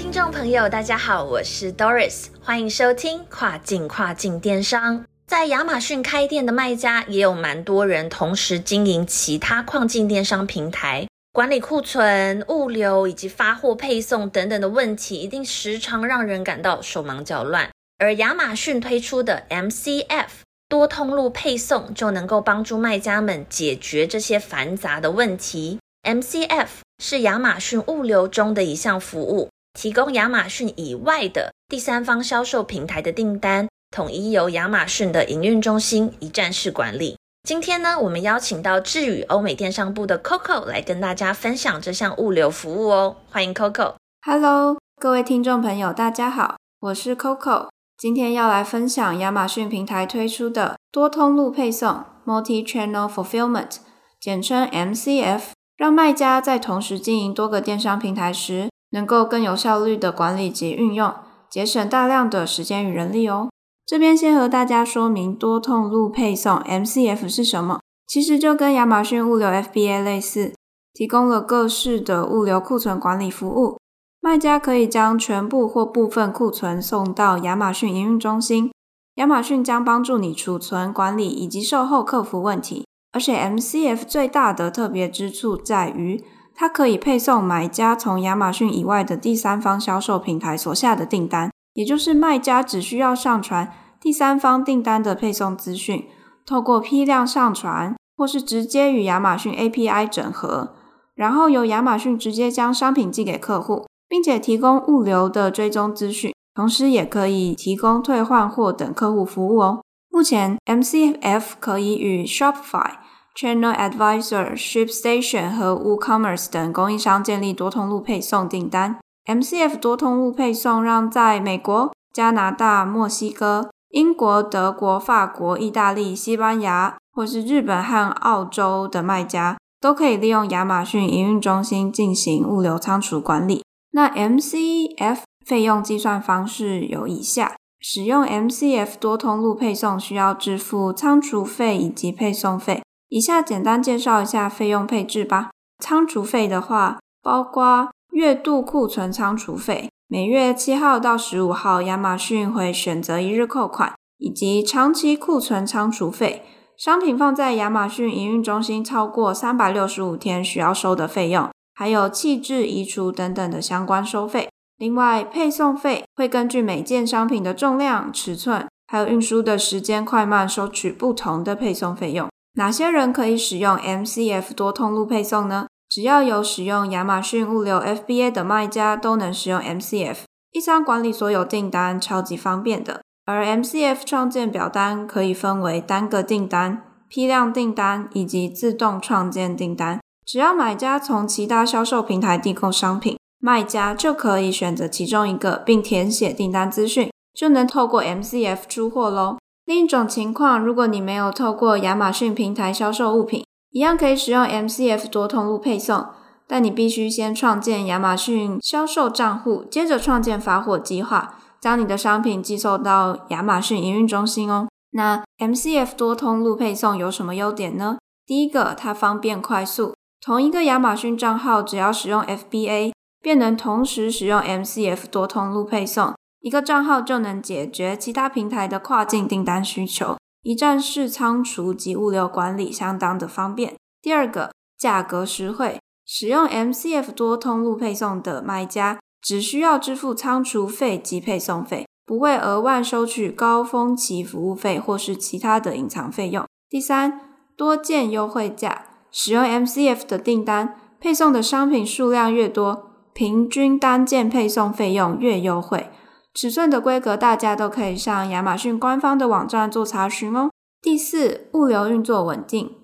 听众朋友，大家好，我是 Doris，欢迎收听跨境跨境电商。在亚马逊开店的卖家也有蛮多人同时经营其他跨境电商平台，管理库存、物流以及发货配送等等的问题，一定时常让人感到手忙脚乱。而亚马逊推出的 MCF 多通路配送就能够帮助卖家们解决这些繁杂的问题。MCF 是亚马逊物流中的一项服务。提供亚马逊以外的第三方销售平台的订单，统一由亚马逊的营运中心一站式管理。今天呢，我们邀请到智宇欧美电商部的 Coco 来跟大家分享这项物流服务哦。欢迎 Coco。Hello，各位听众朋友，大家好，我是 Coco。今天要来分享亚马逊平台推出的多通路配送 （Multi-Channel Fulfillment），简称 MCF，让卖家在同时经营多个电商平台时。能够更有效率的管理及运用，节省大量的时间与人力哦。这边先和大家说明多通路配送 （MCF） 是什么。其实就跟亚马逊物流 （FBA） 类似，提供了各式的物流库存管理服务。卖家可以将全部或部分库存送到亚马逊营运中心，亚马逊将帮助你储存、管理以及售后客服问题。而且 MCF 最大的特别之处在于。它可以配送买家从亚马逊以外的第三方销售平台所下的订单，也就是卖家只需要上传第三方订单的配送资讯，透过批量上传，或是直接与亚马逊 API 整合，然后由亚马逊直接将商品寄给客户，并且提供物流的追踪资讯，同时也可以提供退换货等客户服务哦。目前 MCF 可以与 Shopify。Channel Advisor、ShipStation 和 WooCommerce 等供应商建立多通路配送订单。MCF 多通路配送让在美国、加拿大、墨西哥、英国、德国、法国、意大利、西班牙或是日本和澳洲的卖家都可以利用亚马逊营运中心进行物流仓储管理。那 MCF 费用计算方式有以下：使用 MCF 多通路配送需要支付仓储费以及配送费。以下简单介绍一下费用配置吧。仓储费的话，包括月度库存仓储费，每月七号到十五号，亚马逊会选择一日扣款，以及长期库存仓储费，商品放在亚马逊营运中心超过三百六十五天需要收的费用，还有弃置、移除等等的相关收费。另外，配送费会根据每件商品的重量、尺寸，还有运输的时间快慢，收取不同的配送费用。哪些人可以使用 MCF 多通路配送呢？只要有使用亚马逊物流 FBA 的卖家都能使用 MCF，一张管理所有订单，超级方便的。而 MCF 创建表单可以分为单个订单、批量订单以及自动创建订单。只要买家从其他销售平台订购商品，卖家就可以选择其中一个，并填写订单资讯，就能透过 MCF 出货喽。另一种情况，如果你没有透过亚马逊平台销售物品，一样可以使用 MCF 多通路配送，但你必须先创建亚马逊销售账户，接着创建发货计划，将你的商品寄送到亚马逊营运中心哦。那 MCF 多通路配送有什么优点呢？第一个，它方便快速，同一个亚马逊账号只要使用 FBA，便能同时使用 MCF 多通路配送。一个账号就能解决其他平台的跨境订单需求，一站式仓储及物流管理相当的方便。第二个，价格实惠，使用 MCF 多通路配送的卖家只需要支付仓储费及配送费，不会额外收取高峰期服务费或是其他的隐藏费用。第三，多件优惠价，使用 MCF 的订单配送的商品数量越多，平均单件配送费用越优惠。尺寸的规格，大家都可以上亚马逊官方的网站做查询哦。第四，物流运作稳定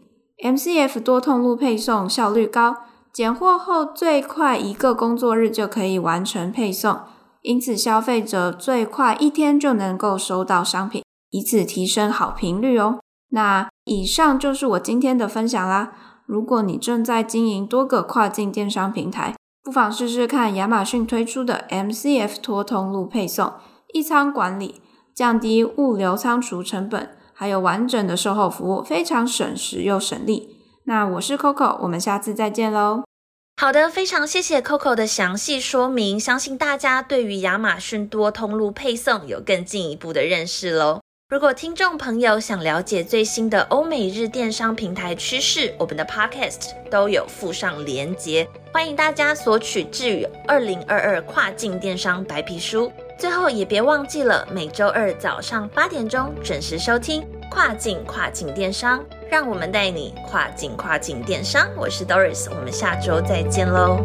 ，MCF 多通路配送效率高，拣货后最快一个工作日就可以完成配送，因此消费者最快一天就能够收到商品，以此提升好评率哦。那以上就是我今天的分享啦。如果你正在经营多个跨境电商平台，不妨试试看亚马逊推出的 MCF 多通路配送、一仓管理，降低物流仓储成本，还有完整的售后服务，非常省时又省力。那我是 Coco，我们下次再见喽。好的，非常谢谢 Coco 的详细说明，相信大家对于亚马逊多通路配送有更进一步的认识喽。如果听众朋友想了解最新的欧美日电商平台趋势，我们的 Podcast 都有附上连接，欢迎大家索取《至于二零二二跨境电商白皮书》。最后也别忘记了每周二早上八点钟准时收听《跨境跨境电商》，让我们带你跨境跨境电商。我是 Doris，我们下周再见喽。